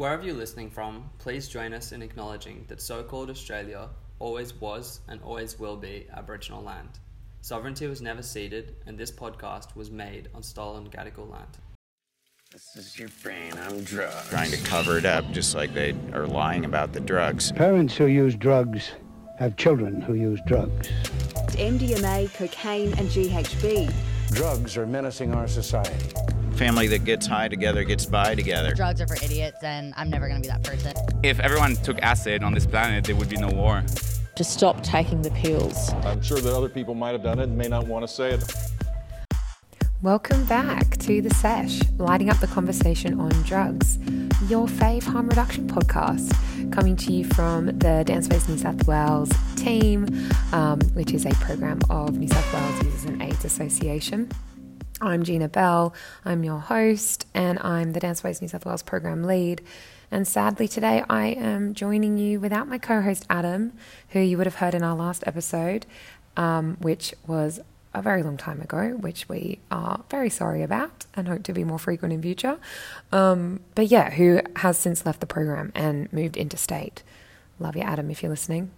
Wherever you're listening from, please join us in acknowledging that so called Australia always was and always will be Aboriginal land. Sovereignty was never ceded, and this podcast was made on stolen Gadigal land. This is your brain on drugs. trying to cover it up, just like they are lying about the drugs. Parents who use drugs have children who use drugs. MDMA, cocaine, and GHB. Drugs are menacing our society. Family that gets high together gets by together. drugs are for idiots and I'm never gonna be that person. If everyone took acid on this planet, there would be no war. to stop taking the pills. I'm sure that other people might have done it and may not want to say it. Welcome back to The Sesh, lighting up the conversation on drugs, your fave harm reduction podcast, coming to you from the DanceWize New South Wales team, um, which is a program of New South Wales Users and AIDS Association. I'm Gina Bell, I'm your host, and I'm the DanceWize New South Wales program lead. And sadly, today I am joining you without my co host Adam, who you would have heard in our last episode, um, which was a very long time ago, which we are very sorry about and hope to be more frequent in future. Um, but yeah, who has since left the program and moved interstate. Love you, Adam, if you're listening.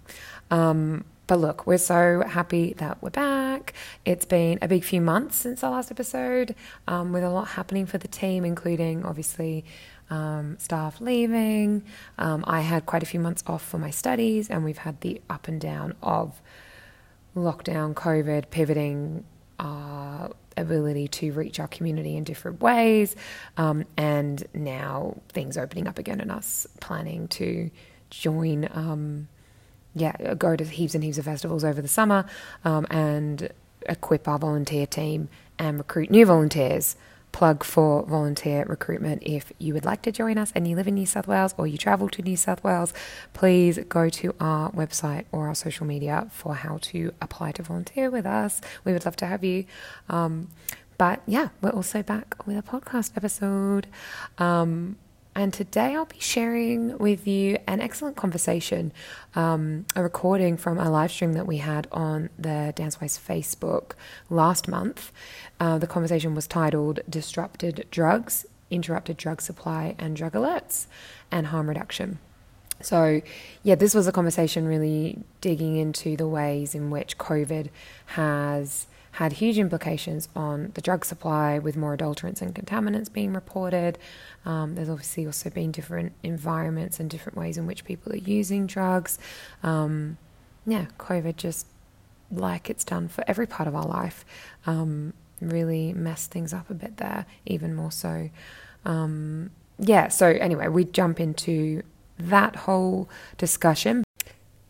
Um, but look, we're so happy that we're back. It's been a big few months since our last episode, um, with a lot happening for the team, including obviously um, staff leaving. Um, I had quite a few months off for my studies, and we've had the up and down of lockdown, COVID, pivoting our ability to reach our community in different ways, um, and now things opening up again and us planning to join. Yeah, go to heaps and heaps of festivals over the summer um, and equip our volunteer team and recruit new volunteers. Plug for volunteer recruitment. If you would like to join us and you live in New South Wales or you travel to New South Wales, please go to our website or our social media for how to apply to volunteer with us. We would love to have you. Um, but yeah, we're also back with a podcast episode. Um, and today I'll be sharing with you an excellent conversation, um, a recording from a live stream that we had on the DanceWize Facebook last month. Uh, the conversation was titled Disrupted Drugs, Interrupted Drug Supply and Drug Alerts, and Harm Reduction. So, yeah, this was a conversation really digging into the ways in which COVID has had huge implications on the drug supply with more adulterants and contaminants being reported. Um, there's obviously also been different environments and different ways in which people are using drugs. Um, yeah, COVID just like it's done for every part of our life, um, really messed things up a bit there, even more so. Um, yeah, so anyway, we jump into that whole discussion.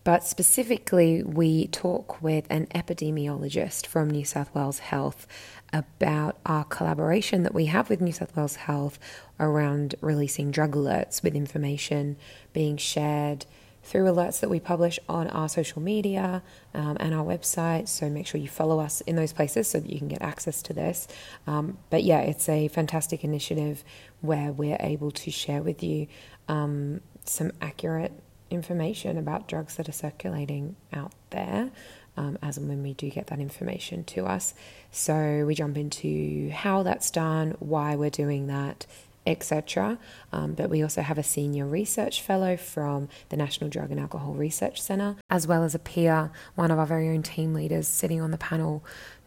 But specifically, we talk with an epidemiologist from New South Wales Health about our collaboration that we have with New South Wales Health around releasing drug alerts with information being shared through alerts that we publish on our social media um, and our website. So make sure you follow us in those places so that you can get access to this. Um, but yeah, it's a fantastic initiative where we're able to share with you um, some accurate information about drugs that are circulating out there. Um, as and when we do get that information to us. So we jump into how that's done, why we're doing that, etc. Um, but we also have a senior research fellow from the National Drug and Alcohol Research Centre, as well as a peer, one of our very own team leaders sitting on the panel.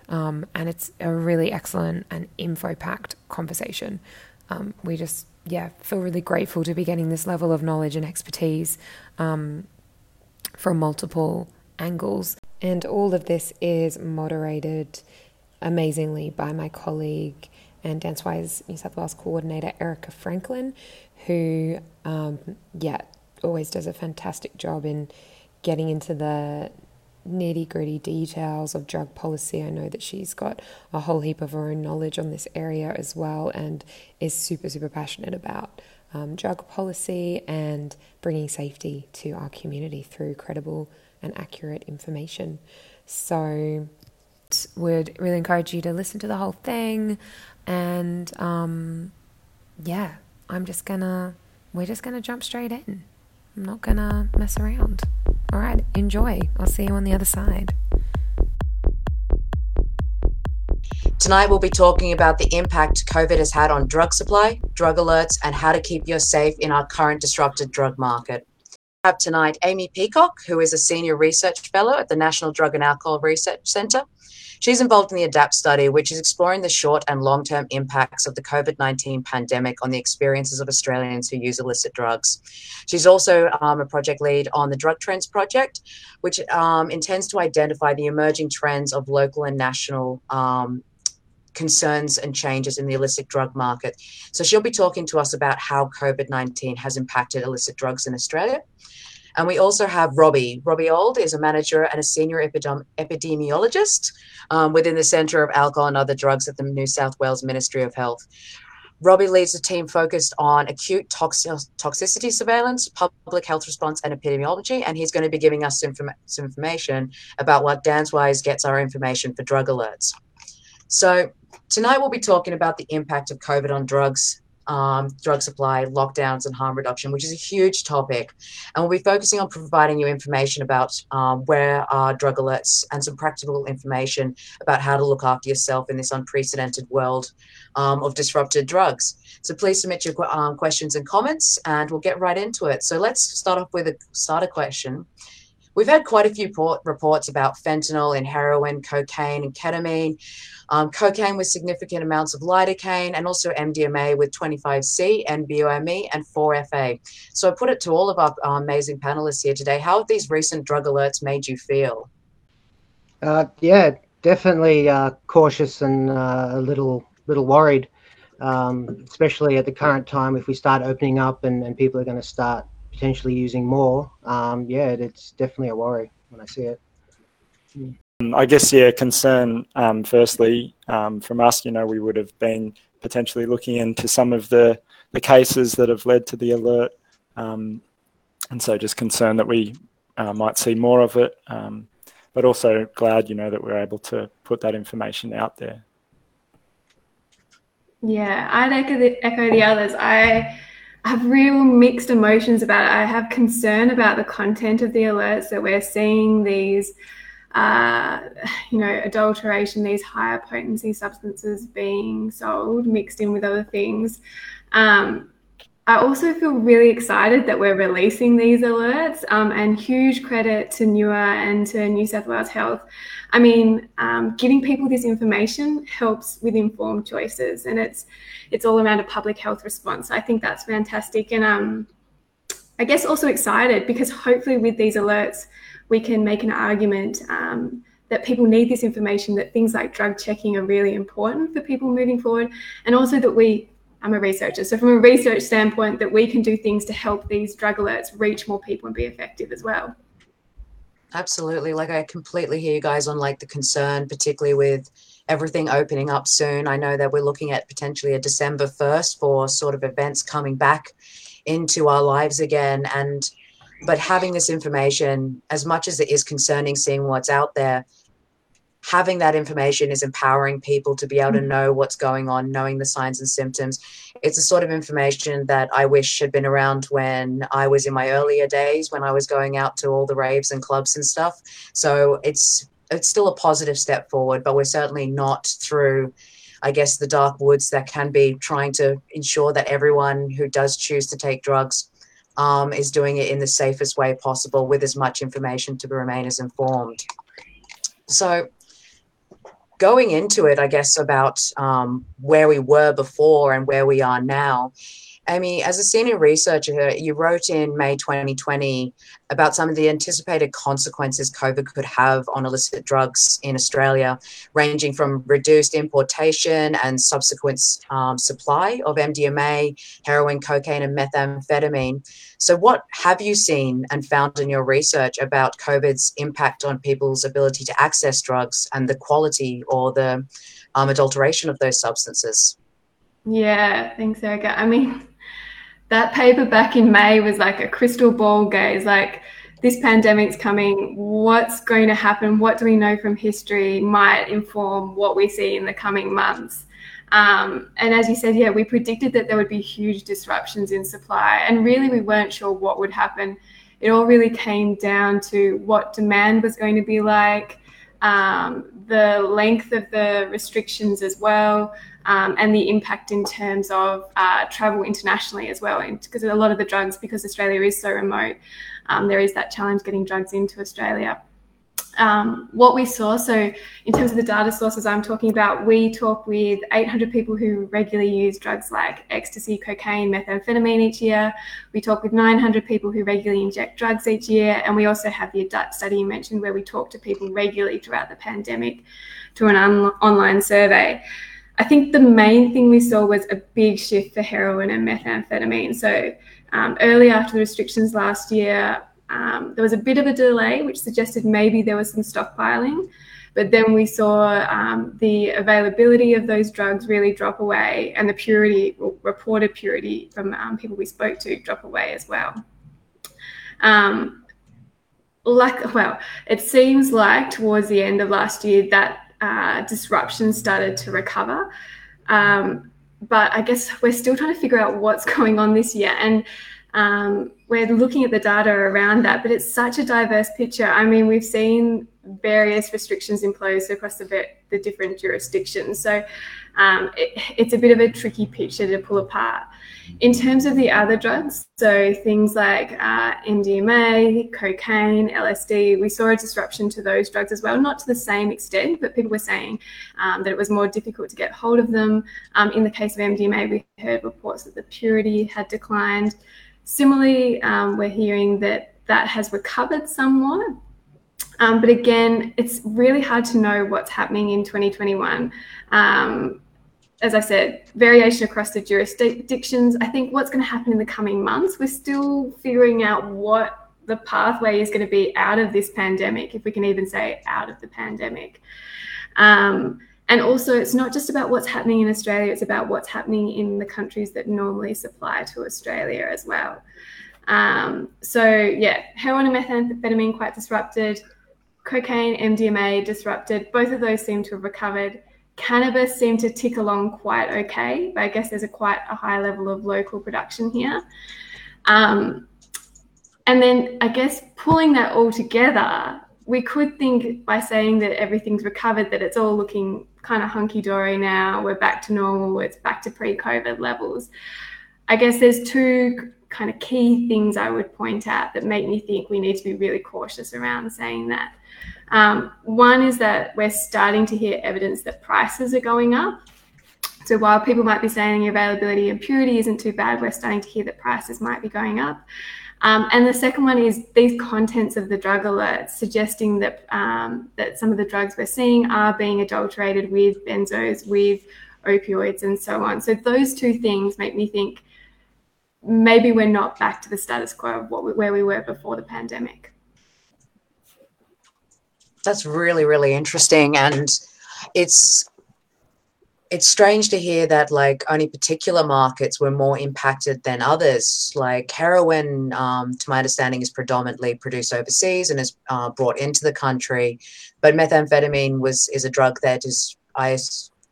Um, and it's a really excellent and info packed conversation. Um, we just, yeah, feel really grateful to be getting this level of knowledge and expertise um, from multiple angles. And all of this is moderated amazingly by my colleague and DanceWize New South Wales coordinator Erica Franklin, who, um, yeah, always does a fantastic job in getting into the nitty gritty details of drug policy. I know that she's got a whole heap of her own knowledge on this area as well and is super, super passionate about um, drug policy and bringing safety to our community through credible and accurate information. So, would really encourage you to listen to the whole thing. And um, yeah, I'm just gonna, we're just gonna jump straight in. I'm not gonna mess around. All right, enjoy. I'll see you on the other side. Tonight, we'll be talking about the impact COVID has had on drug supply, drug alerts, and how to keep you safe in our current disrupted drug market. Have tonight Amy Peacock, who is a senior research fellow at the National Drug and Alcohol Research Centre. She's involved in the ADAPT study, which is exploring the short and long term impacts of the COVID 19 pandemic on the experiences of Australians who use illicit drugs. She's also um, a project lead on the Drug Trends Project, which um, intends to identify the emerging trends of local and national um, concerns and changes in the illicit drug market. So she'll be talking to us about how COVID 19 has impacted illicit drugs in Australia. And we also have Robbie. Robbie Auld is a manager and a senior epidem- epidemiologist um, within the Centre of Alcohol and Other Drugs at the New South Wales Ministry of Health. Robbie leads a team focused on acute toxicity surveillance, public health response, and epidemiology. And he's going to be giving us some, some information about what DanceWize gets our information for drug alerts. So, tonight we'll be talking about the impact of COVID on drugs um, drug supply, lockdowns, and harm reduction, which is a huge topic. And we'll be focusing on providing you information about um, where are drug alerts and some practical information about how to look after yourself in this unprecedented world um, of disrupted drugs. So please submit your um, questions and comments, and we'll get right into it. So let's start off with a starter question. We've had quite a few reports about fentanyl and heroin, cocaine, and ketamine um, cocaine with significant amounts of lidocaine, and also MDMA with 25C, and NBOME, and 4FA. So I put it to all of our uh, amazing panelists here today. How have these recent drug alerts made you feel? Uh, yeah, definitely uh, cautious and uh, a little little worried, um, especially at the current time. If we start opening up and, and people are going to start potentially using more, um, yeah, it's definitely a worry when I see it. Mm. I guess, yeah, concern, um, firstly, um, from us, you know, we would have been potentially looking into some of the, the cases that have led to the alert. Um, and so just concerned that we uh, might see more of it, um, but also glad, you know, that we're able to put that information out there. Yeah, I'd echo the, echo the others. I have real mixed emotions about it. I have concern about the content of the alerts that we're seeing, these uh, you know, adulteration, these higher potency substances being sold mixed in with other things. Um, I also feel really excited that we're releasing these alerts um, and huge credit to NUA and to New South Wales Health. I mean, um, giving people this information helps with informed choices and it's it's all around a public health response. I think that's fantastic and um, I guess also excited because hopefully with these alerts, we can make an argument um, that people need this information, that things like drug checking are really important for people moving forward, and also that we, I'm a researcher, so from a research standpoint, that we can do things to help these drug alerts reach more people and be effective as well. Absolutely. Like I completely hear you guys on like the concern, particularly with everything opening up soon. I know that we're looking at potentially a December 1st for sort of events coming back into our lives again. And but having this information, as much as it is concerning seeing what's out there, having that information is empowering people to be able to mm. know what's going on, knowing the signs and symptoms. It's a sort of information that I wish had been around when I was in my earlier days, when I was going out to all the raves and clubs and stuff. So it's it's still a positive step forward, but we're certainly not through I guess the dark woods that can be trying to ensure that everyone who does choose to take drugs um, is doing it in the safest way possible with as much information to remain as informed. So, going into it, I guess, about um, where we were before and where we are now, Amy, as a senior researcher, you wrote in May 2020 about some of the anticipated consequences COVID could have on illicit drugs in Australia, ranging from reduced importation and subsequent um, supply of MDMA, heroin, cocaine, and methamphetamine. So, what have you seen and found in your research about COVID's impact on people's ability to access drugs and the quality or the um, adulteration of those substances? Yeah, thanks, Erica. I mean, that paper back in May was like a crystal ball gaze, like this pandemic's coming, what's going to happen, what do we know from history might inform what we see in the coming months. Um, and as you said, yeah, we predicted that there would be huge disruptions in supply, and really we weren't sure what would happen. It all really came down to what demand was going to be like, um, the length of the restrictions as well, um, and the impact in terms of uh, travel internationally as well. Because a lot of the drugs, because Australia is so remote, um, there is that challenge getting drugs into Australia. Um, what we saw, so in terms of the data sources I'm talking about, we talk with 800 people who regularly use drugs like ecstasy, cocaine, methamphetamine each year. We talk with 900 people who regularly inject drugs each year. And we also have the ADAPT study you mentioned where we talk to people regularly throughout the pandemic through an un- online survey. I think the main thing we saw was a big shift for heroin and methamphetamine. So um, early after the restrictions last year, um, there was a bit of a delay, which suggested maybe there was some stockpiling. But then we saw um, the availability of those drugs really drop away, and the purity, reported purity from um, people we spoke to, drop away as well. Um, like, well, it seems like towards the end of last year that uh, disruption started to recover. Um, but I guess we're still trying to figure out what's going on this year. And um, we're looking at the data around that, but it's such a diverse picture. I mean, we've seen various restrictions imposed across the, the different jurisdictions. So um, it, it's a bit of a tricky picture to pull apart. In terms of the other drugs, so things like uh, MDMA, cocaine, LSD, we saw a disruption to those drugs as well, not to the same extent, but people were saying um, that it was more difficult to get hold of them. Um, in the case of MDMA, we heard reports that the purity had declined. Similarly, um, we're hearing that that has recovered somewhat. Um, but again, it's really hard to know what's happening in 2021. Um, as I said, variation across the jurisdictions. I think what's going to happen in the coming months, we're still figuring out what the pathway is going to be out of this pandemic, if we can even say out of the pandemic. Um, and also, it's not just about what's happening in Australia, it's about what's happening in the countries that normally supply to Australia as well. Um, so, yeah, heroin and methamphetamine quite disrupted, cocaine, MDMA disrupted. Both of those seem to have recovered. Cannabis seemed to tick along quite okay, but I guess there's a quite a high level of local production here. Um, and then I guess pulling that all together, we could think by saying that everything's recovered that it's all looking kind of hunky dory now. We're back to normal. It's back to pre COVID levels. I guess there's two kind of key things I would point out that make me think we need to be really cautious around saying that. Um, one is that we're starting to hear evidence that prices are going up. So while people might be saying availability and purity isn't too bad, we're starting to hear that prices might be going up. Um, and the second one is these contents of the drug alerts suggesting that um, that some of the drugs we're seeing are being adulterated with benzos, with opioids, and so on. So those two things make me think maybe we're not back to the status quo of what we, where we were before the pandemic. That's really really interesting, and it's it's strange to hear that like only particular markets were more impacted than others. Like heroin, um, to my understanding, is predominantly produced overseas and is uh, brought into the country, but methamphetamine was is a drug that is I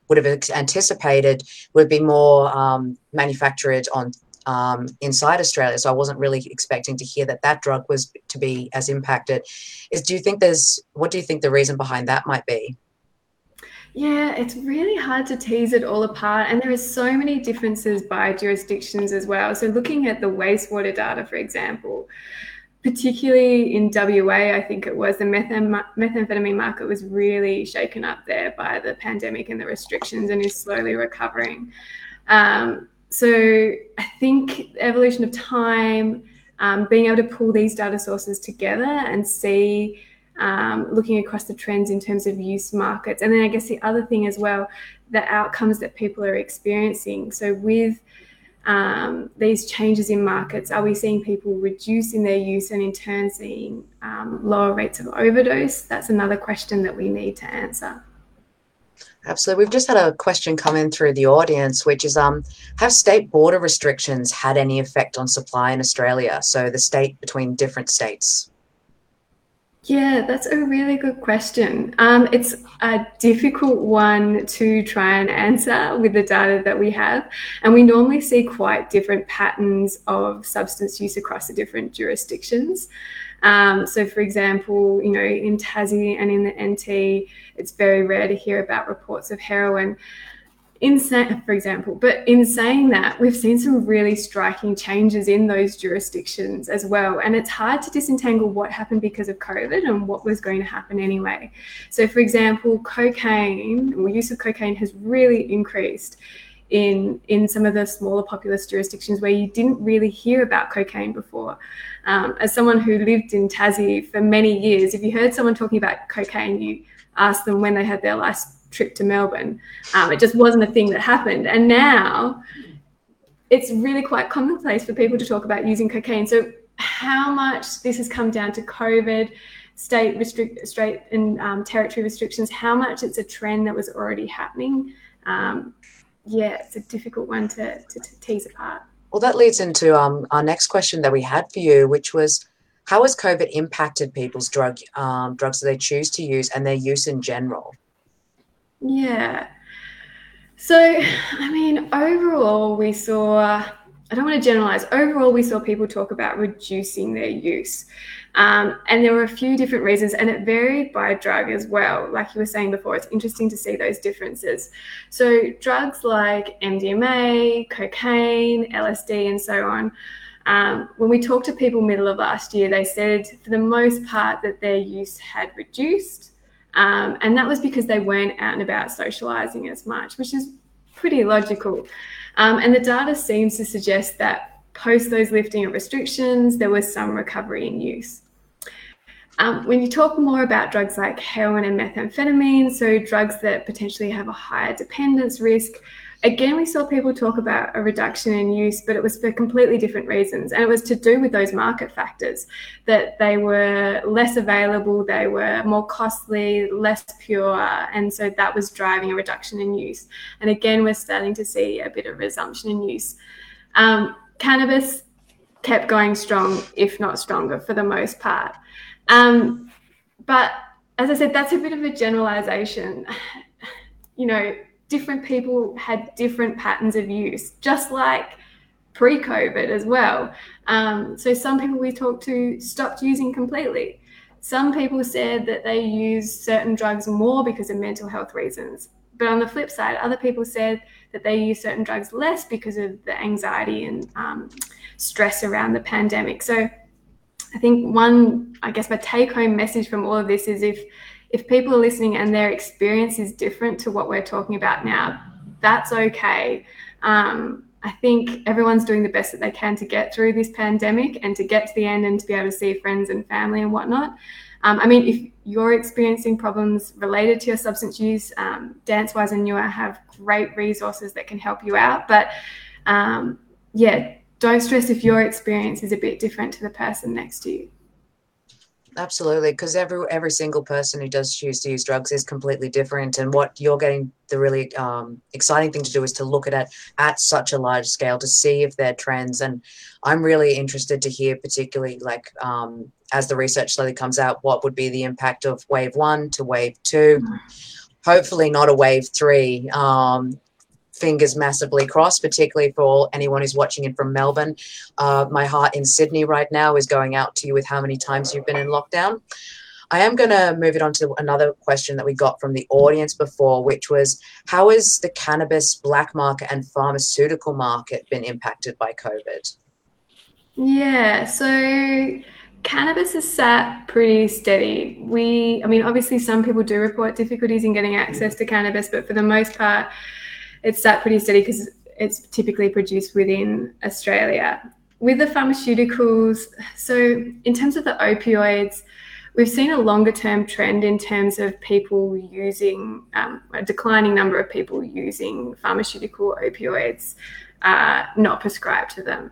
would have anticipated would be more um, manufactured on um, inside Australia. So I wasn't really expecting to hear that that drug was to be as impacted. Is do you think there's what do you think the reason behind that might be? Yeah, it's really hard to tease it all apart. And there are so many differences by jurisdictions as well. So, looking at the wastewater data, for example, particularly in WA, I think it was the methamphetamine market was really shaken up there by the pandemic and the restrictions and is slowly recovering. Um, so, I think evolution of time, um, being able to pull these data sources together and see um, looking across the trends in terms of use markets. And then I guess the other thing as well, the outcomes that people are experiencing. So with um, these changes in markets, are we seeing people reducing their use and in turn seeing um, lower rates of overdose? That's another question that we need to answer. Absolutely. We've just had a question come in through the audience, which is um, Have state border restrictions had any effect on supply in Australia? So the state between different states? Yeah, that's a really good question. Um, it's a difficult one to try and answer with the data that we have. And we normally see quite different patterns of substance use across the different jurisdictions. Um, so, for example, you know, in Tassie and in the NT, it's very rare to hear about reports of heroin in for example, but in saying that, we've seen some really striking changes in those jurisdictions as well. And it's hard to disentangle what happened because of COVID and what was going to happen anyway. So, for example, cocaine, or use of cocaine has really increased in in some of the smaller populous jurisdictions where you didn't really hear about cocaine before. Um, as someone who lived in Tassie for many years, if you heard someone talking about cocaine, you asked them when they had their last trip to Melbourne. Um, it just wasn't a thing that happened. And now it's really quite commonplace for people to talk about using cocaine. So, how much this has come down to COVID, state restrict, state and um, territory restrictions, how much it's a trend that was already happening. Um, yeah, it's a difficult one to, to, to, tease apart. Well, that leads into um, our next question that we had for you, which was how has COVID impacted people's drug um, drugs that they choose to use and their use in general? Yeah. So, I mean, overall, we saw, I don't want to generalize, overall, we saw people talk about reducing their use. Um, and there were a few different reasons, and it varied by drug as well. Like you were saying before, it's interesting to see those differences. So, drugs like MDMA, cocaine, LSD, and so on. Um, when we talked to people middle of last year, they said for the most part that their use had reduced. Um, and that was because they weren't out and about socializing as much, which is pretty logical. Um, and the data seems to suggest that post those lifting of restrictions, there was some recovery in use. Um, when you talk more about drugs like heroin and methamphetamine, so drugs that potentially have a higher dependence risk, again, we saw people talk about a reduction in use, but it was for completely different reasons. And it was to do with those market factors that they were less available, they were more costly, less pure. And so that was driving a reduction in use. And again, we're starting to see a bit of resumption in use. Um, cannabis kept going strong, if not stronger, for the most part. Um, but as I said, that's a bit of a generalization. You know, different people had different patterns of use, just like pre COVID as well. Um, so some people we talked to stopped using completely. Some people said that they use certain drugs more because of mental health reasons. But on the flip side, other people said that they use certain drugs less because of the anxiety and um, stress around the pandemic. So I think one, I guess, my take home message from all of this is if if people are listening and their experience is different to what we're talking about now, that's okay. Um, I think everyone's doing the best that they can to get through this pandemic and to get to the end and to be able to see friends and family and whatnot. Um, I mean, if you're experiencing problems related to your substance use, um, DanceWize and NUA have great resources that can help you out. But um, yeah, don't stress if your experience is a bit different to the person next to you. Absolutely, because every every single person who does choose to use drugs is completely different, and what you're getting the really um, exciting thing to do is to look at it at such a large scale to see if there are trends. And I'm really interested to hear, particularly like um, as the research slowly comes out, what would be the impact of wave one to wave 2 mm-hmm. Hopefully, not a wave three. Um, fingers massively crossed, particularly for anyone who's watching it from Melbourne. Uh, my heart in Sydney right now is going out to you with how many times you've been in lockdown. I am going to move it on to another question that we got from the audience before, which was how has the cannabis black market and pharmaceutical market been impacted by COVID? Yeah, so cannabis has sat pretty steady. We, I mean, obviously, some people do report difficulties in getting access to cannabis, but for the most part, it's sat pretty steady because it's typically produced within Australia. With the pharmaceuticals, so in terms of the opioids, we've seen a longer term trend in terms of people using um, a declining number of people using pharmaceutical opioids uh, not prescribed to them.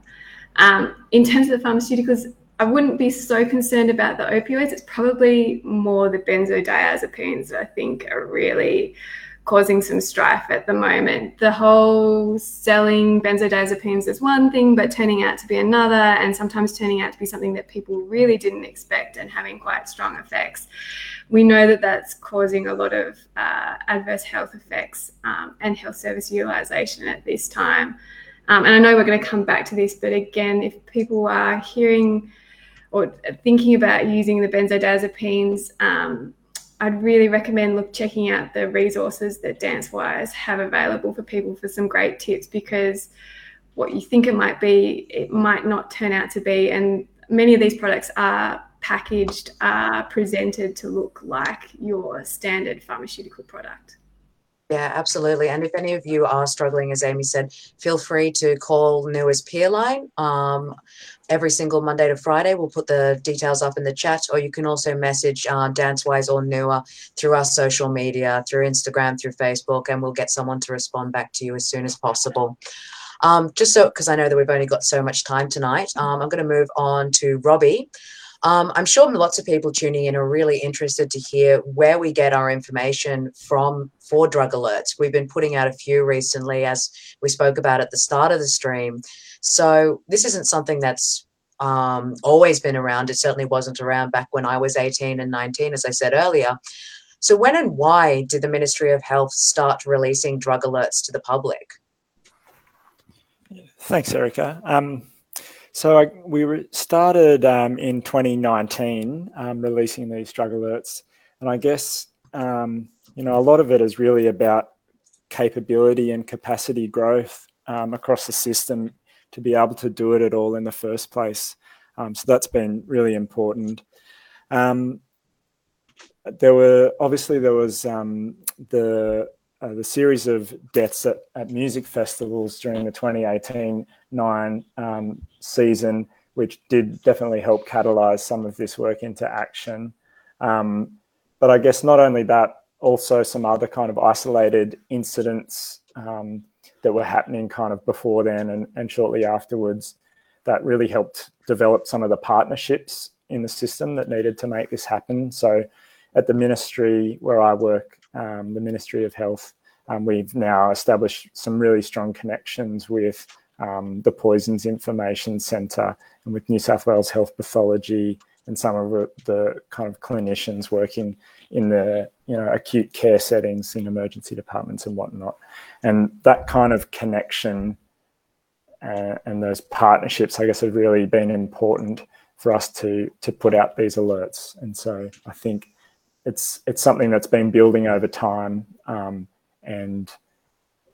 Um, in terms of the pharmaceuticals, I wouldn't be so concerned about the opioids. It's probably more the benzodiazepines I think are really causing some strife at the moment. The whole selling benzodiazepines is one thing, but turning out to be another, and sometimes turning out to be something that people really didn't expect and having quite strong effects. We know that that's causing a lot of uh, adverse health effects um, and health service utilization at this time. Um, and I know we're going to come back to this, but again, if people are hearing or thinking about using the benzodiazepines, um, I'd really recommend look checking out the resources that DanceWize have available for people for some great tips because what you think it might be, it might not turn out to be. And many of these products are packaged, are presented to look like your standard pharmaceutical product. Yeah, absolutely. And if any of you are struggling, as Amy said, feel free to call NUA's Peerline. Um, every single Monday to Friday, we'll put the details up in the chat, or you can also message uh, DanceWize or NUA through our social media, through Instagram, through Facebook, and we'll get someone to respond back to you as soon as possible. Um, just so, because I know that we've only got so much time tonight, um, I'm going to move on to Robbie. Um, I'm sure lots of people tuning in are really interested to hear where we get our information from for drug alerts. We've been putting out a few recently, as we spoke about at the start of the stream. So this isn't something that's um, always been around. It certainly wasn't around back when I was 18 and 19, as I said earlier. So when and why did the Ministry of Health start releasing drug alerts to the public? Thanks, Erica. Um, so I, we started um, in 2019 um, releasing these drug alerts, and I guess um, you know a lot of it is really about capability and capacity growth um, across the system to be able to do it at all in the first place. Um, so that's been really important. Um, there were obviously there was the uh, the series of deaths at, at music festivals during the 2018 9 um, season, which did definitely help catalyze some of this work into action. Um, but I guess not only that, also some other kind of isolated incidents um, that were happening kind of before then and, and shortly afterwards that really helped develop some of the partnerships in the system that needed to make this happen. So at the ministry where I work, um, the Ministry of Health, um, we've now established some really strong connections with um, the Poisons Information Centre and with New South Wales Health Pathology and some of the kind of clinicians working in the you know acute care settings in emergency departments and whatnot. And that kind of connection uh, and those partnerships, I guess, have really been important for us to to put out these alerts. And so I think it's it's something that's been building over time, um, and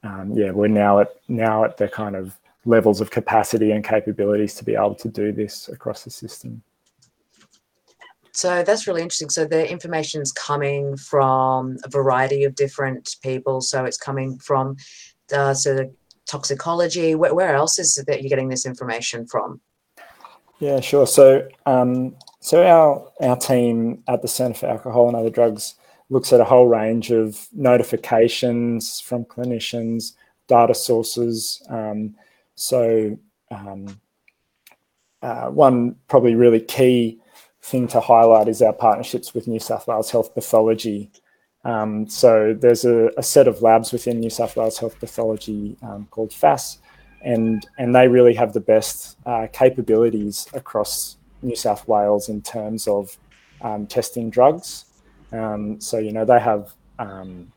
um, yeah, we're now at now at the kind of levels of capacity and capabilities to be able to do this across the system. So that's really interesting. So the information is coming from a variety of different people. So it's coming from the so the toxicology. Where, where else is it that you're getting this information from? Yeah, sure. So um, so our our team at the Centre for Alcohol and Other Drugs looks at a whole range of notifications from clinicians, data sources. Um, so um, uh, one probably really key thing to highlight is our partnerships with New South Wales Health Pathology. Um, so there's a, a, set of labs within New South Wales Health Pathology um, called FASS, and and they really have the best uh, capabilities across New South Wales in terms of um, testing drugs. Um, so you know they have um,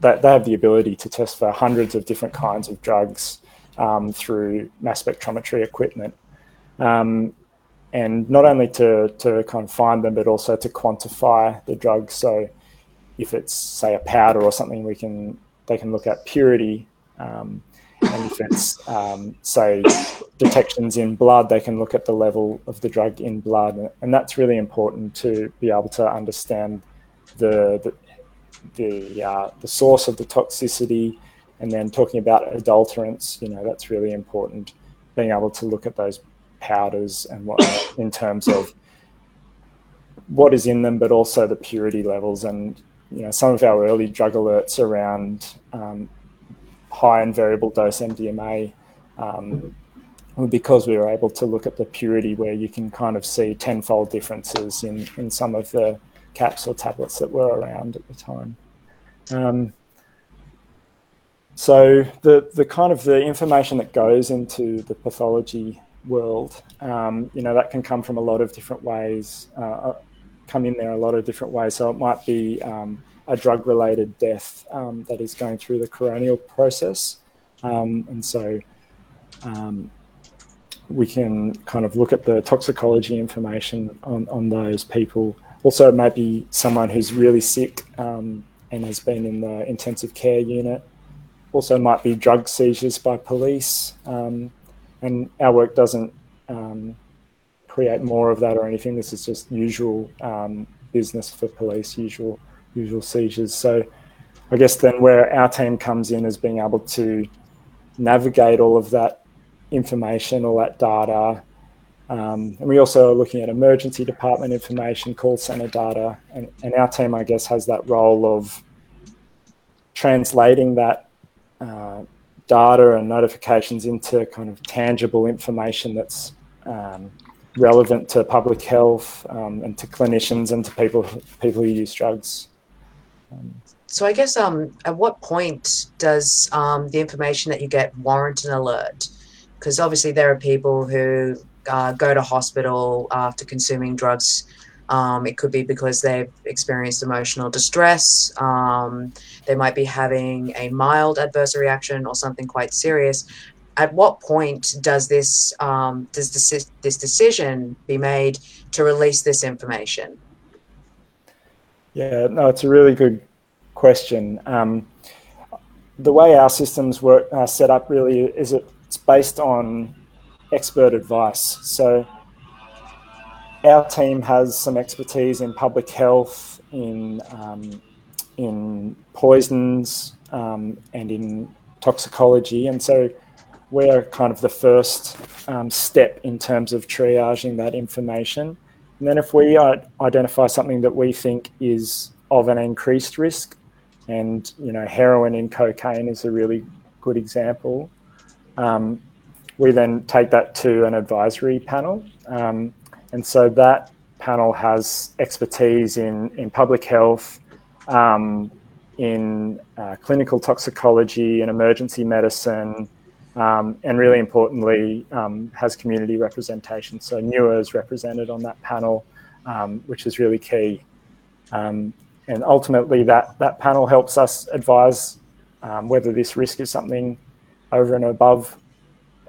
they, they have the ability to test for hundreds of different kinds of drugs um, through mass spectrometry equipment, um, and not only to to kind of find them, but also to quantify the drug. So if it's say a powder or something, we can they can look at purity. Um, and if it's um, say detections in blood, they can look at the level of the drug in blood, and that's really important to be able to understand the the the, uh, the source of the toxicity, and then talking about adulterants. You know, that's really important. Being able to look at those powders and what in terms of what is in them, but also the purity levels. And you know, some of our early drug alerts around um, high and variable dose MDMA um, because we were able to look at the purity where you can kind of see tenfold differences in, in some of the caps or tablets that were around at the time. Um, so the the kind of the information that goes into the pathology world, um, you know, that can come from a lot of different ways, uh, come in there a lot of different ways. So it might be um, a drug-related death um, that is going through the coronial process, um, and so um, we can kind of look at the toxicology information on, on those people. Also, it might be someone who's really sick um, and has been in the intensive care unit. Also, might be drug seizures by police. And our work doesn't um, create more of that or anything. This is just usual um, business for police, usual usual seizures. So, I guess then where our team comes in is being able to navigate all of that information, all that data. Um, and we also are looking at emergency department information, call center data, and, and our team, I guess, has that role of translating that uh, data and notifications into kind of tangible information that's um, relevant to public health um, and to clinicians and to people people who use drugs. So I guess um, at what point does um, the information that you get warrant an alert? because obviously there are people who uh, go to hospital after consuming drugs. Um, it could be because they've experienced emotional distress. Um, they might be having a mild adverse reaction or something quite serious. At what point does this um, does this, this decision be made to release this information? Yeah, no, it's a really good question. Um, the way our systems work are set up really is it's based on expert advice. So our team has some expertise in public health, in um, in poisons, um, and in toxicology, and so we're kind of the first um, step in terms of triaging that information. And then if we identify something that we think is of an increased risk, and you know heroin and cocaine is a really good example, um, we then take that to an advisory panel. Um, and so that panel has expertise in, in public health, um, in uh, clinical toxicology and emergency medicine, um, and really importantly, um, has community representation. So NUA is represented on that panel, um, which is really key. Um, and ultimately, that, that panel helps us advise whether this risk is something over and above,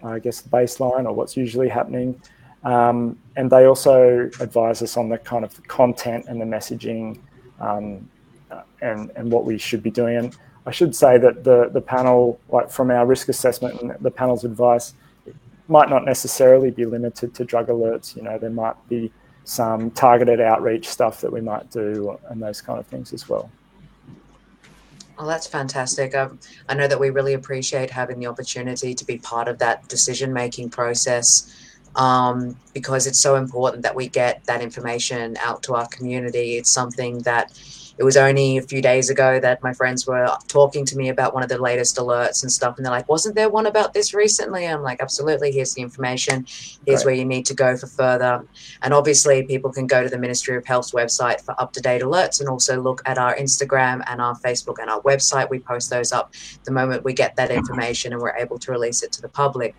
I guess, the baseline or what's usually happening. Um, and they also advise us on the kind of content and the messaging um, uh, and, and what we should be doing. And I should say that the, the panel, like from our risk assessment and the panel's advice, might not necessarily be limited to drug alerts. You know, there might be some targeted outreach stuff that we might do and those kind of things as well. Well, that's fantastic. Um, I know that we really appreciate having the opportunity to be part of that decision making process um, because it's so important that we get that information out to our community. It's something that it was only a few days ago that my friends were talking to me about one of the latest alerts and stuff. And they're like, wasn't there one about this recently? I'm like, absolutely. Here's the information. Here's Great. where you need to go for further. And obviously, people can go to the Ministry of Health's website for up to date alerts and also look at our Instagram and our Facebook and our website. We post those up the moment we get that information and we're able to release it to the public.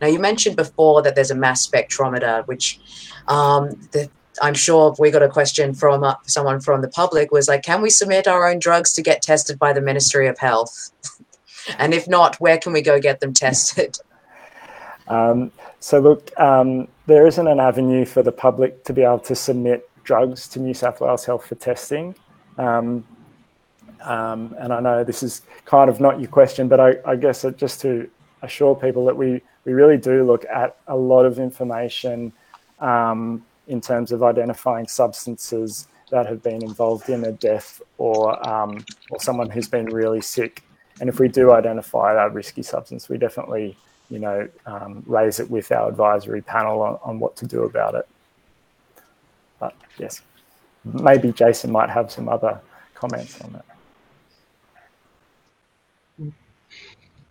Now, you mentioned before that there's a mass spectrometer, which um, the I'm sure we got a question from uh, someone from the public was like, can we submit our own drugs to get tested by the Ministry of Health? and if not, where can we go get them tested? Um, so look, um, there isn't an avenue for the public to be able to submit drugs to New South Wales Health for testing. Um, um and I know this is kind of not your question, but I, I guess just to assure people that we, we really do look at a lot of information um, in terms of identifying substances that have been involved in a death or um, or someone who's been really sick. And if we do identify that risky substance, we definitely, you know, um, raise it with our advisory panel on, on what to do about it. But yes, maybe Jason might have some other comments on that.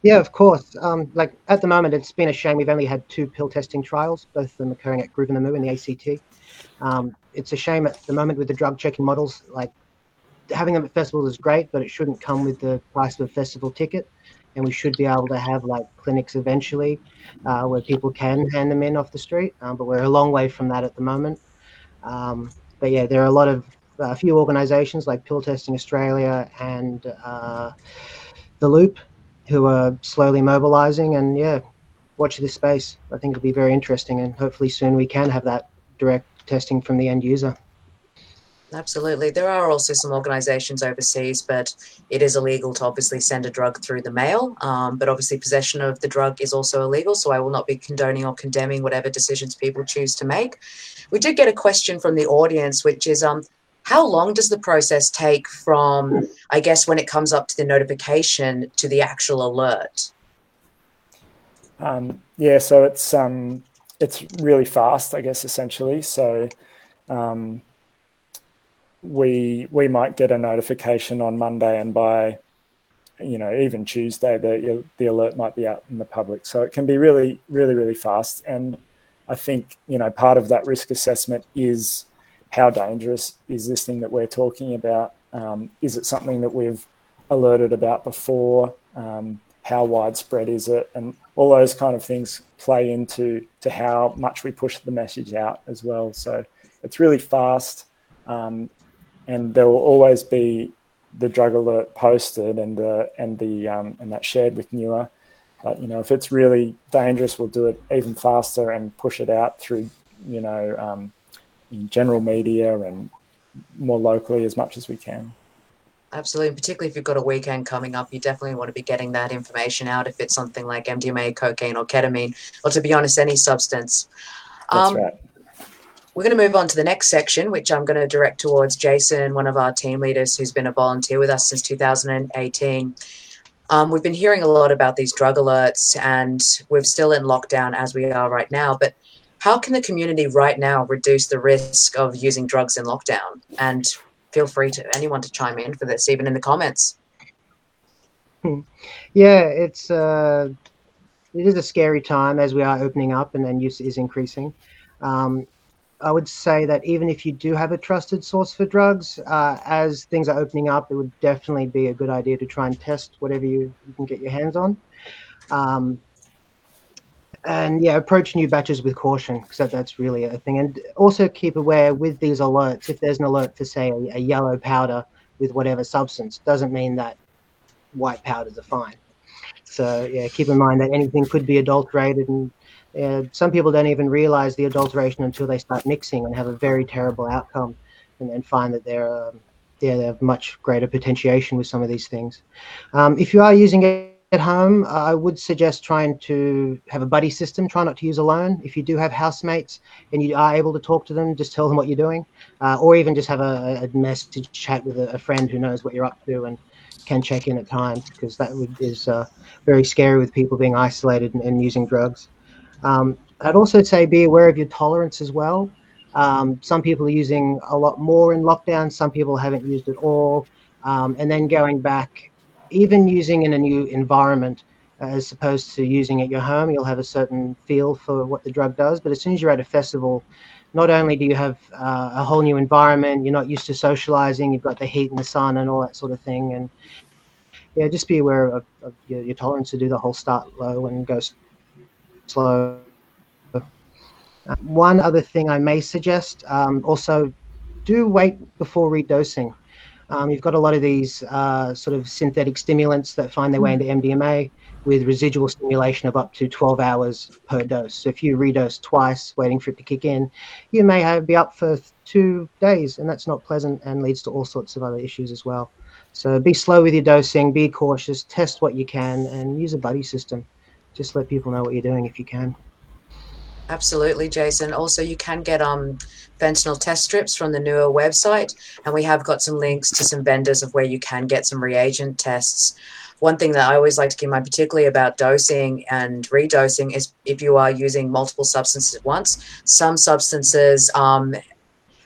Yeah, of course. Um, like at the moment, it's been a shame we've only had two pill testing trials, both of them occurring at Groovin the Moo and the ACT. Um, it's a shame at the moment with the drug checking models. Like having them at festivals is great, but it shouldn't come with the price of a festival ticket. and we should be able to have like clinics eventually uh, where people can hand them in off the street. Um, but we're a long way from that at the moment. Um, but yeah, there are a lot of a few organisations like Pill Testing Australia and uh, the Loop who are slowly mobilising. And yeah, watch this space. I think it'll be very interesting, and hopefully soon we can have that direct testing from the end user. Absolutely. There are also some organizations overseas, but it is illegal to obviously send a drug through the mail. Um, but obviously, possession of the drug is also illegal. So I will not be condoning or condemning whatever decisions people choose to make. We did get a question from the audience, which is um, how long does the process take from, I guess, when it comes up to the notification to the actual alert? Um, yeah, so it's um, it's really fast, I guess, essentially. So um, we we might get a notification on Monday, and by you know even Tuesday, the the alert might be out in the public. So it can be really, really, really fast. And I think you know part of that risk assessment is how dangerous is this thing that we're talking about? Um, is it something that we've alerted about before? Um, how widespread is it? And all those kind of things play into to how much we push the message out as well. So it's really fast. Um, and there will always be the drug alert posted and the and the um, and that shared with NUA. But you know, if it's really dangerous, we'll do it even faster and push it out through you know um, general media and more locally as much as we can. Absolutely, particularly if you've got a weekend coming up, you definitely want to be getting that information out. If it's something like MDMA, cocaine, or ketamine, or to be honest, any substance. That's um, right. We're going to move on to the next section, which I'm going to direct towards Jason, one of our team leaders who's been a volunteer with us since 2018. Um, we've been hearing a lot about these drug alerts, and we're still in lockdown as we are right now. But how can the community right now reduce the risk of using drugs in lockdown? And feel free to anyone to chime in for this, even in the comments. Hmm. Yeah, it's uh, it is a scary time as we are opening up and then use is increasing. Um, I would say that even if you do have a trusted source for drugs, uh, as things are opening up, it would definitely be a good idea to try and test whatever you, you can get your hands on. Um, and yeah, approach new batches with caution because that, that's really a thing. And also keep aware with these alerts, if there's an alert for, say, a, a yellow powder with whatever substance, doesn't mean that white powders are fine. So yeah, keep in mind that anything could be adulterated and uh, some people don't even realize the adulteration until they start mixing and have a very terrible outcome, and then find that they're um, yeah, they have much greater potentiation with some of these things. Um, if you are using at home, I would suggest trying to have a buddy system. Try not to use alone. If you do have housemates and you are able to talk to them, just tell them what you're doing, uh, or even just have a, a message chat with a, a, friend who knows what you're up to and can check in at times because that would, is uh, very scary with people being isolated and, and using drugs. Um, I'd also say be aware of your tolerance as well. Um, some people are using a lot more in lockdown, some people haven't used it all. Um, and then going back, even using in a new environment, as opposed to using at your home, you'll have a certain feel for what the drug does. But as soon as you're at a festival, not only do you have uh, a whole new environment, you're not used to socializing, you've got the heat and the sun and all that sort of thing. And yeah, just be aware of, of your, your tolerance to do the whole start low and go slow. Uh, one other thing I may suggest um, also do wait before redosing. Um, you've got a lot of these uh, sort of synthetic stimulants that find their way into MDMA with residual stimulation of up to 12 hours per dose. So if you redose twice, waiting for it to kick in, you may have, be up for two days, and that's not pleasant and leads to all sorts of other issues as well. So be slow with your dosing, be cautious, test what you can, and use a buddy system just let people know what you're doing if you can. Absolutely, Jason. Also, you can get um, fentanyl test strips from the NUA website, and we have got some links to some vendors of where you can get some reagent tests. One thing that I always like to keep in mind, particularly about dosing and redosing, is if you are using multiple substances at once. Some substances um,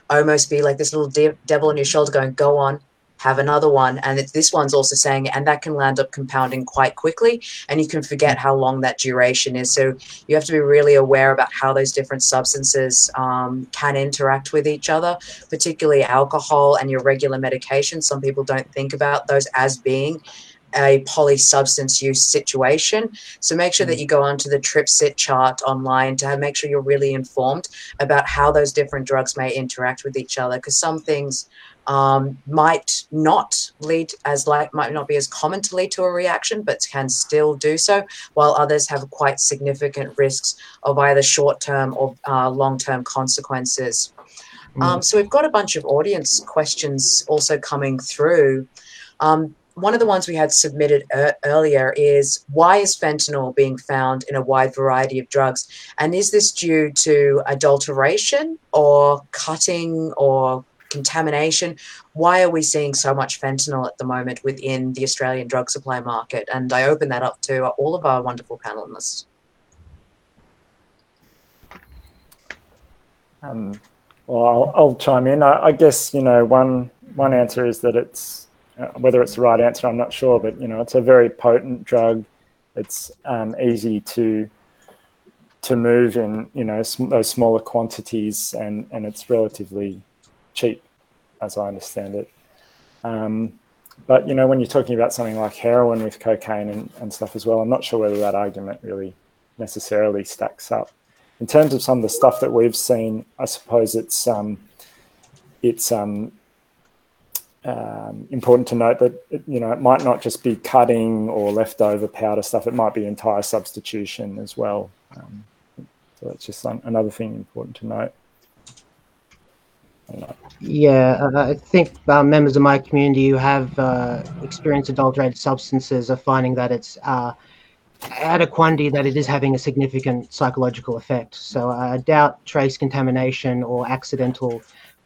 almost be like this little de- devil on your shoulder going, "Go on, have another one and this one's also saying and that can land up compounding quite quickly and you can forget how long that duration is so you have to be really aware about how those different substances um, can interact with each other particularly alcohol and your regular medication some people don't think about those as being a polysubstance use situation. So make sure that you go onto the TripSit chart online to have, make sure you're really informed about how those different drugs may interact with each other. Because some things um, might not lead as like might not be as common to lead to a reaction, but can still do so, while others have quite significant risks of either short term or uh, long term consequences. Um, so we've got a bunch of audience questions also coming through. Um, one of the ones we had submitted er- earlier is why is fentanyl being found in a wide variety of drugs? And is this due to adulteration or cutting or contamination? Why are we seeing so much fentanyl at the moment within the Australian drug supply market? And I open that up to all of our wonderful panelists. Um, well, I'll, I'll chime in. I, I, guess you know one one answer is that it's uh, whether it's the right answer, I'm not sure, but you know it's a very potent drug. It's um, easy to to move in you know sm- those smaller quantities, and and it's relatively cheap, as I understand it. Um, but you know when you're talking about something like heroin with cocaine and, and stuff as well, I'm not sure whether that argument really necessarily stacks up in terms of some of the stuff that we've seen, I suppose it's um, it's um, um, important to note that you know it might not just be cutting or leftover powder stuff; it might be entire substitution as well. Um, so that's just another thing important to note. Yeah, I think uh, members of my community who have uh, experienced adulterated substances are finding that it's uh, at a quantity that it is having a significant psychological effect. So I doubt trace contamination or accidental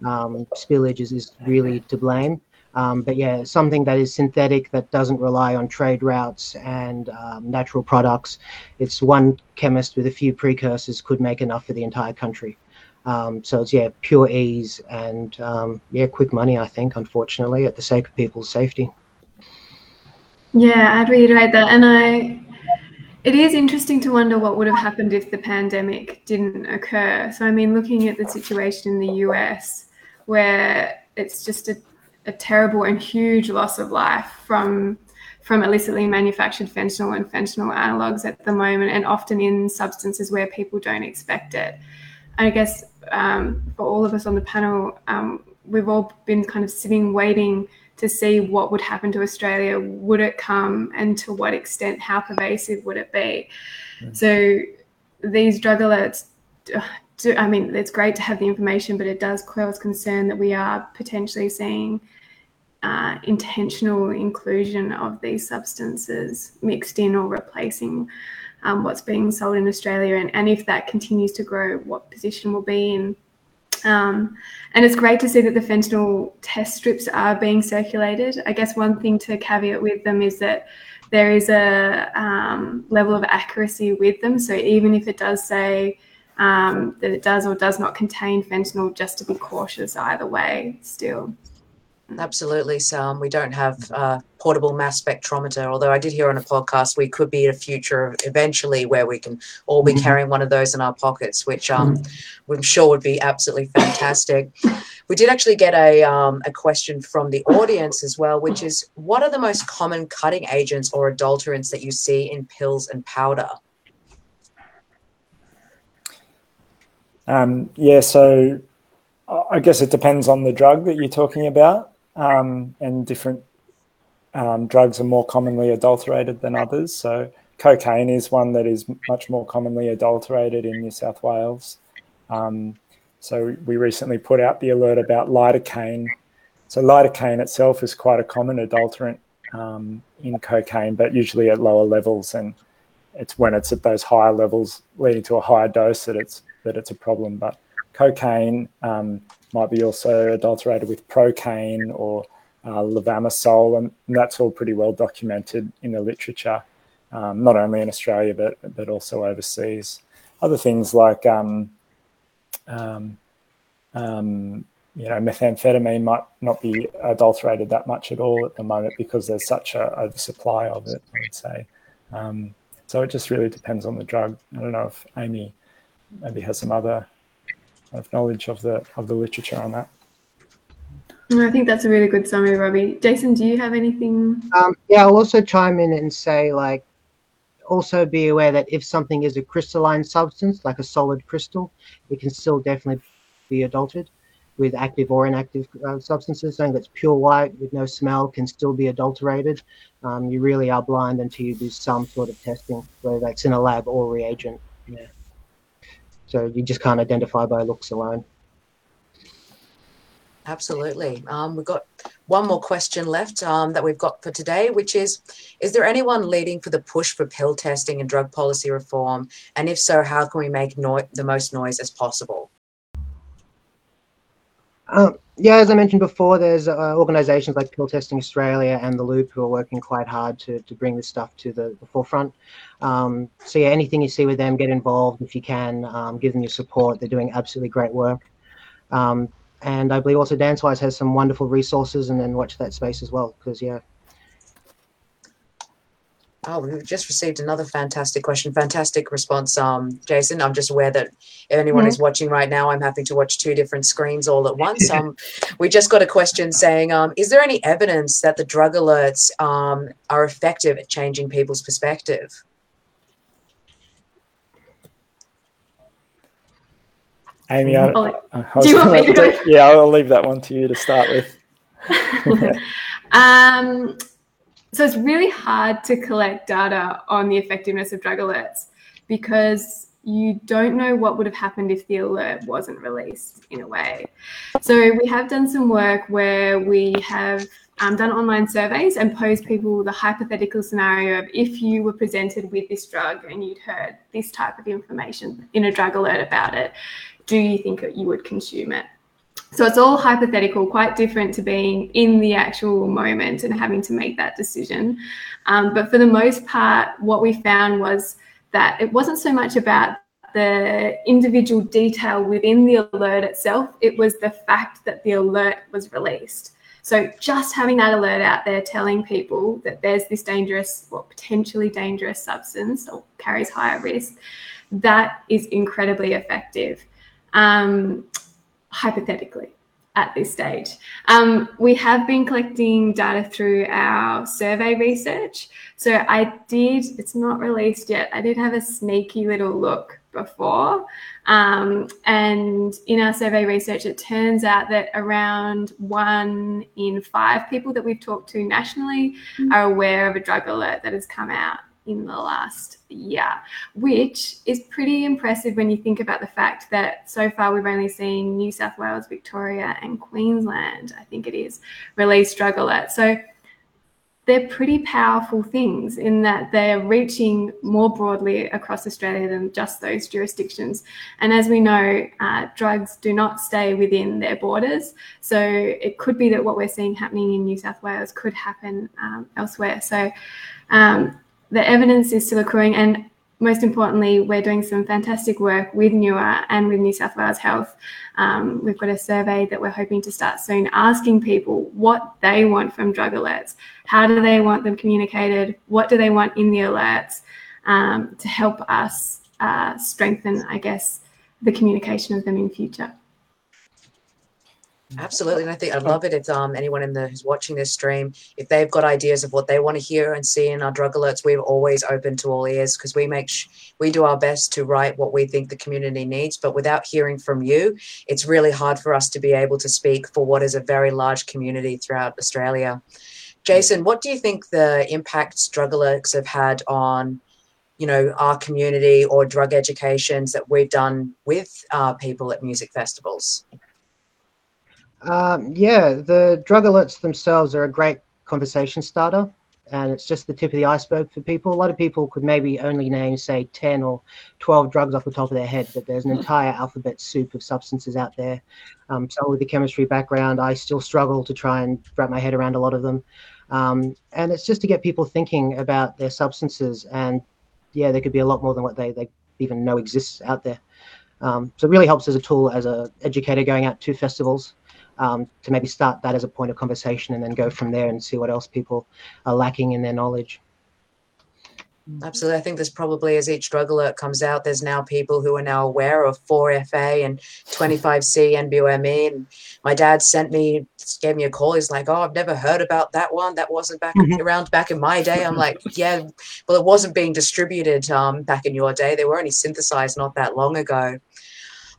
um, spillage is, is, really to blame. Um, but yeah, something that is synthetic that doesn't rely on trade routes and um, natural products. It's one chemist with a few precursors could make enough for the entire country. Um, so it's yeah, pure ease and um, yeah, quick money. I think, unfortunately, at the sake of people's safety. Yeah, I'd reiterate that, and I it is interesting to wonder what would have happened if the pandemic didn't occur. So, I mean, looking at the situation in the US, where it's just a, a terrible and huge loss of life from from illicitly manufactured fentanyl and fentanyl analogs at the moment, and often in substances where people don't expect it. I guess um, for all of us on the panel, um, we've all been kind of sitting waiting to see what would happen to Australia. Would it come, and to what extent? How pervasive would it be? Mm. So these drug alerts. Do, I mean, it's great to have the information, but it does cause concern that we are potentially seeing uh, intentional inclusion of these substances mixed in or replacing um, what's being sold in Australia. And, and if that continues to grow, what position will be in um, and it's great to see that the fentanyl test strips are being circulated. I guess one thing to caveat with them is that there is a um, level of accuracy with them. So even if it does say um, that it does or does not contain fentanyl, just to be cautious either way, still. Absolutely, Sam. We don't have a portable mass spectrometer, although I did hear on a podcast we could be in a future eventually where we can all be mm-hmm. carrying one of those in our pockets, which um, mm-hmm. I'm sure would be absolutely fantastic. we did actually get a, um, a question from the audience as well, which is what are the most common cutting agents or adulterants that you see in pills and powder? Um, yeah, so I guess it depends on the drug that you're talking about um, and different um, drugs are more commonly adulterated than others. So cocaine is one that is much more commonly adulterated in New South Wales. Um, so we recently put out the alert about lidocaine. So lidocaine itself is quite a common adulterant um, in cocaine, but usually at lower levels, and it's when it's at those higher levels, leading to a higher dose, that it's that it's a problem. But cocaine um, might be also adulterated with procaine or uh, levamisole, and, and, that's all pretty well documented in the literature, um, not only in Australia but but also overseas. Other things like um, um, um you know methamphetamine might not be adulterated that much at all at the moment because there's such a oversupply of it. I would say. Um, so it just really depends on the drug. I don't know if Amy maybe has some other of knowledge of the of the literature on that. I think that's a really good summary, Robbie. Jason, do you have anything? Um, yeah, I'll also chime in and say, like, also be aware that if something is a crystalline substance, like a solid crystal, it can still definitely be adulterated with active or inactive uh, substances. Something that's pure white with no smell can still be adulterated. Um, you really are blind until you do some sort of testing, whether that's in a lab or reagent. Yeah. So you just can't identify by looks alone. Absolutely. Um, we've got one more question left um, that we've got for today, which is Is there anyone leading for the push for pill testing and drug policy reform? And if so, how can we make no- the most noise as possible? Um, yeah, as I mentioned before, there's uh, organisations like Pill Testing Australia and the Loop who are working quite hard to, to bring this stuff to the, the forefront. Um, so yeah, anything you see with them, get involved if you can. Um, give them your support. They're doing absolutely great work. Um, and I believe also DanceWize has some wonderful resources, and then watch that space as well. Because yeah, Oh, we've just received another fantastic question. Fantastic response, um, Jason. I'm just aware that if anyone is watching right now, I'm having to watch two different screens all at once. Um, we just got a question saying, um, is there any evidence that the drug alerts um, are effective at changing people's perspective? Amy, I, Oh, I was do you want me gonna to go? let- yeah, I'll leave that one to you to start with. Um, so it's really hard to collect data on the effectiveness of drug alerts because you don't know what would have happened if the alert wasn't released in a way. So we have done some work where we have um, done online surveys and posed people the hypothetical scenario of if you were presented with this drug and you'd heard this type of information in a drug alert about it, do you think that you would consume it? So it's all hypothetical, quite different to being in the actual moment and having to make that decision. Um, but for the most part, what we found was that it wasn't so much about the individual detail within the alert itself, it was the fact that the alert was released. So just having that alert out there telling people that there's this dangerous or potentially dangerous substance or carries higher risk, that is incredibly effective. Um, hypothetically at this stage. Um, we have been collecting data through our survey research. So I did, it's not released yet, I did have a sneaky little look before. Um, and in our survey research, it turns out that around one in five people that we've talked to nationally are aware of a drug alert that has come out in the last year, which is pretty impressive when you think about the fact that so far we've only seen New South Wales, Victoria, and Queensland, I think it is, release drug alerts. So they're pretty powerful things in that they're reaching more broadly across Australia than just those jurisdictions. And as we know, uh, drugs do not stay within their borders. So it could be that what we're seeing happening in New South Wales could happen um, elsewhere. So um, the evidence is still accruing. And most importantly, we're doing some fantastic work with NUA and with New South Wales Health. Um, we've got a survey that we're hoping to start soon asking people what they want from drug alerts. How do they want them communicated? What do they want in the alerts um, to help us uh, strengthen, I guess, the communication of them in future? Absolutely, and I think I'd love it if um, anyone in the who's watching this stream, if they've got ideas of what they want to hear and see in our drug alerts, we're always open to all ears because we make sh- we do our best to write what we think the community needs. But without hearing from you, it's really hard for us to be able to speak for what is a very large community throughout Australia. Jason, what do you think the impacts drug alerts have had on, you know, our community or drug educations that we've done with uh, people at music festivals? Um, yeah, the drug alerts themselves are a great conversation starter, and it's just the tip of the iceberg for people. A lot of people could maybe only name, say, 10 or 12 drugs off the top of their head, but there's an entire alphabet soup of substances out there. Um, someone with a chemistry background, I still struggle to try and wrap my head around a lot of them. Um, and it's just to get people thinking about their substances, and yeah, there could be a lot more than what they, they even know exists out there. Um, so it really helps as a tool as a educator going out to festivals um, to maybe start that as a point of conversation and then go from there and see what else people are lacking in their knowledge. Absolutely. I think there's probably, as each drug alert comes out, there's now people who are now aware of 4FA and 25C NBOME. And my dad sent me, gave me a call. He's like, Oh, I've never heard about that one. That wasn't back Mhm. around back in my day. I'm like, Yeah, well, it wasn't being distributed um, back in your day. They were only synthesized not that long ago.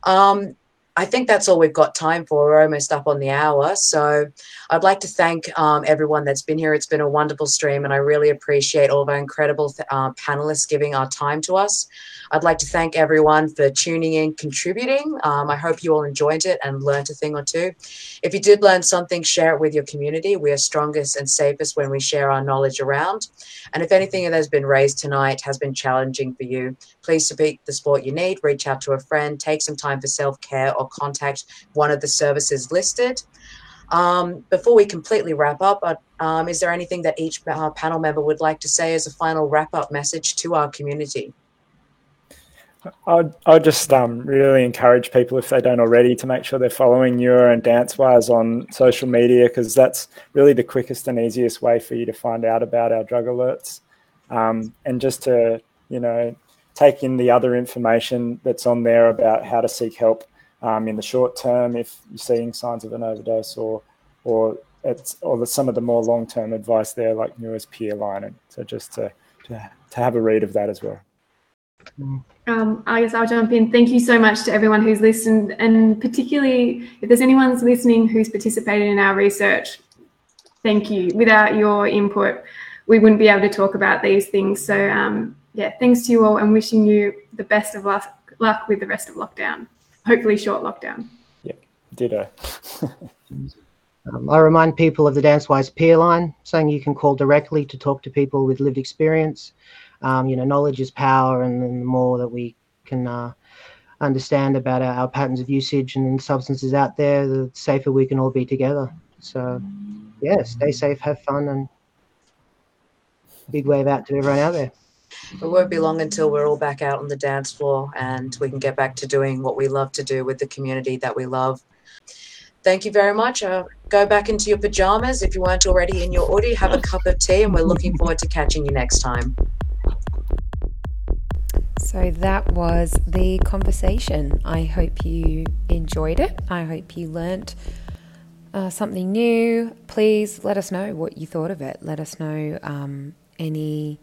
Um, I think that's all we've got time for. We're almost up on the hour. So I'd like to thank um, everyone that's been here. It's been a wonderful stream, and I really appreciate all of our incredible uh, panelists giving our time to us. I'd like to thank everyone for tuning in, contributing. Um, I hope you all enjoyed it and learned a thing or two. If you did learn something, share it with your community. We are strongest and safest when we share our knowledge around. And if anything that has been raised tonight has been challenging for you, please seek the support you need. Reach out to a friend, take some time for self care, or contact one of the services listed. Um, before we completely wrap up, uh, um, is there anything that each uh, panel member would like to say as a final wrap up message to our community? I'd, I'd just um, really encourage people, if they don't already, to make sure they're following NUA and DanceWize on social media because that's really the quickest and easiest way for you to find out about our drug alerts. Um, and just to, you know, take in the other information that's on there about how to seek help um, in the short term if you're seeing signs of an overdose or, or it's or the, some of the more long term advice there, like NUA's peer line. And so just to, to, to have a read of that as well. Um, I guess I'll jump in. Thank you so much to everyone who's listened, and particularly if there's anyone who's listening who's participated in our research, thank you. Without your input, we wouldn't be able to talk about these things. So, um, yeah, thanks to you all, and wishing you the best of luck, luck with the rest of lockdown. Hopefully, short lockdown. Ditto. Um, I I remind people of the DanceWize peer line, saying you can call directly to talk to people with lived experience. Um, you know, knowledge is power, and then the more that we can uh, understand about our, our patterns of usage and substances out there, the safer we can all be together. So, yeah, stay safe, have fun, and big wave out to everyone out there. It won't be long until we're all back out on the dance floor and we can get back to doing what we love to do with the community that we love. Thank you very much. Uh, go back into your pajamas if you weren't already in your Audi. Have a cup of tea, and we're looking forward to catching you next time. So that was the conversation. I hope you enjoyed it. I hope you learnt uh, something new. Please let us know what you thought of it. Let us know um, any,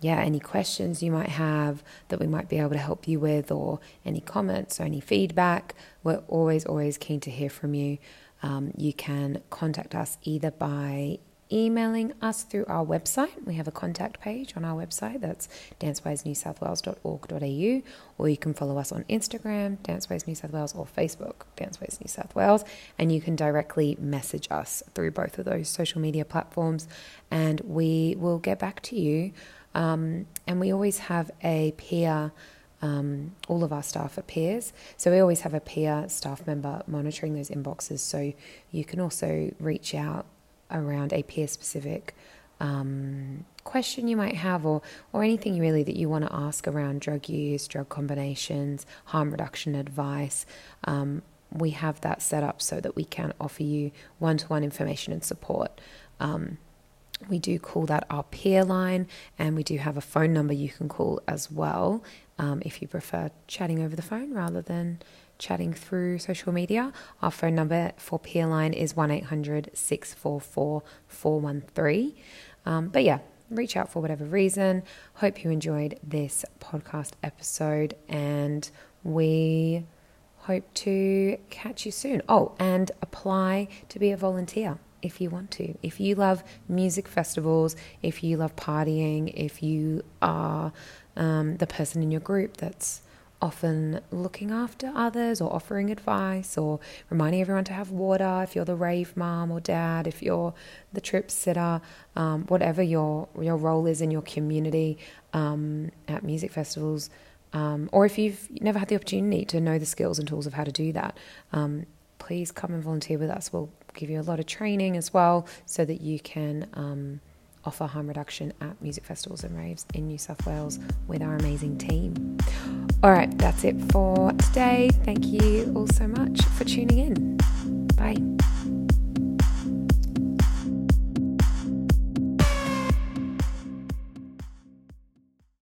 yeah, any questions you might have that we might be able to help you with, or any comments or any feedback. We're always, always keen to hear from you. Um, you can contact us either by emailing us through our website. We have a contact page on our website that's dancewizenewsouthwales.org.au, or you can follow us on Instagram, DanceWize New South Wales, or Facebook, DanceWize New South Wales, and you can directly message us through both of those social media platforms, and we will get back to you. Um, and we always have a peer. Um, all of our staff are peers, so we always have a peer staff member monitoring those inboxes. So you can also reach out around a peer specific um, question you might have or or anything really that you want to ask around drug use, drug combinations, harm reduction advice. Um, we have that set up so that we can offer you one to one information and support. Um, we do call that our Peerline, and we do have a phone number you can call as well um, if you prefer chatting over the phone rather than chatting through social media. Our phone number for Peerline is 1 800 644 413. Um, but yeah, reach out for whatever reason. Hope you enjoyed this podcast episode, and we hope to catch you soon. Oh, and apply to be a volunteer if you want to. If you love music festivals, if you love partying, if you are um, the person in your group that's often looking after others or offering advice or reminding everyone to have water, if you're the rave mom or dad, if you're the trip sitter, um, whatever your your role is in your community um, at music festivals. Um, or if you've never had the opportunity to know the skills and tools of how to do that, um, please come and volunteer with us. We'll give you a lot of training as well so that you can um, offer harm reduction at music festivals and raves in New South Wales with our amazing team. All right, that's it for today. Thank you all so much for tuning in. Bye.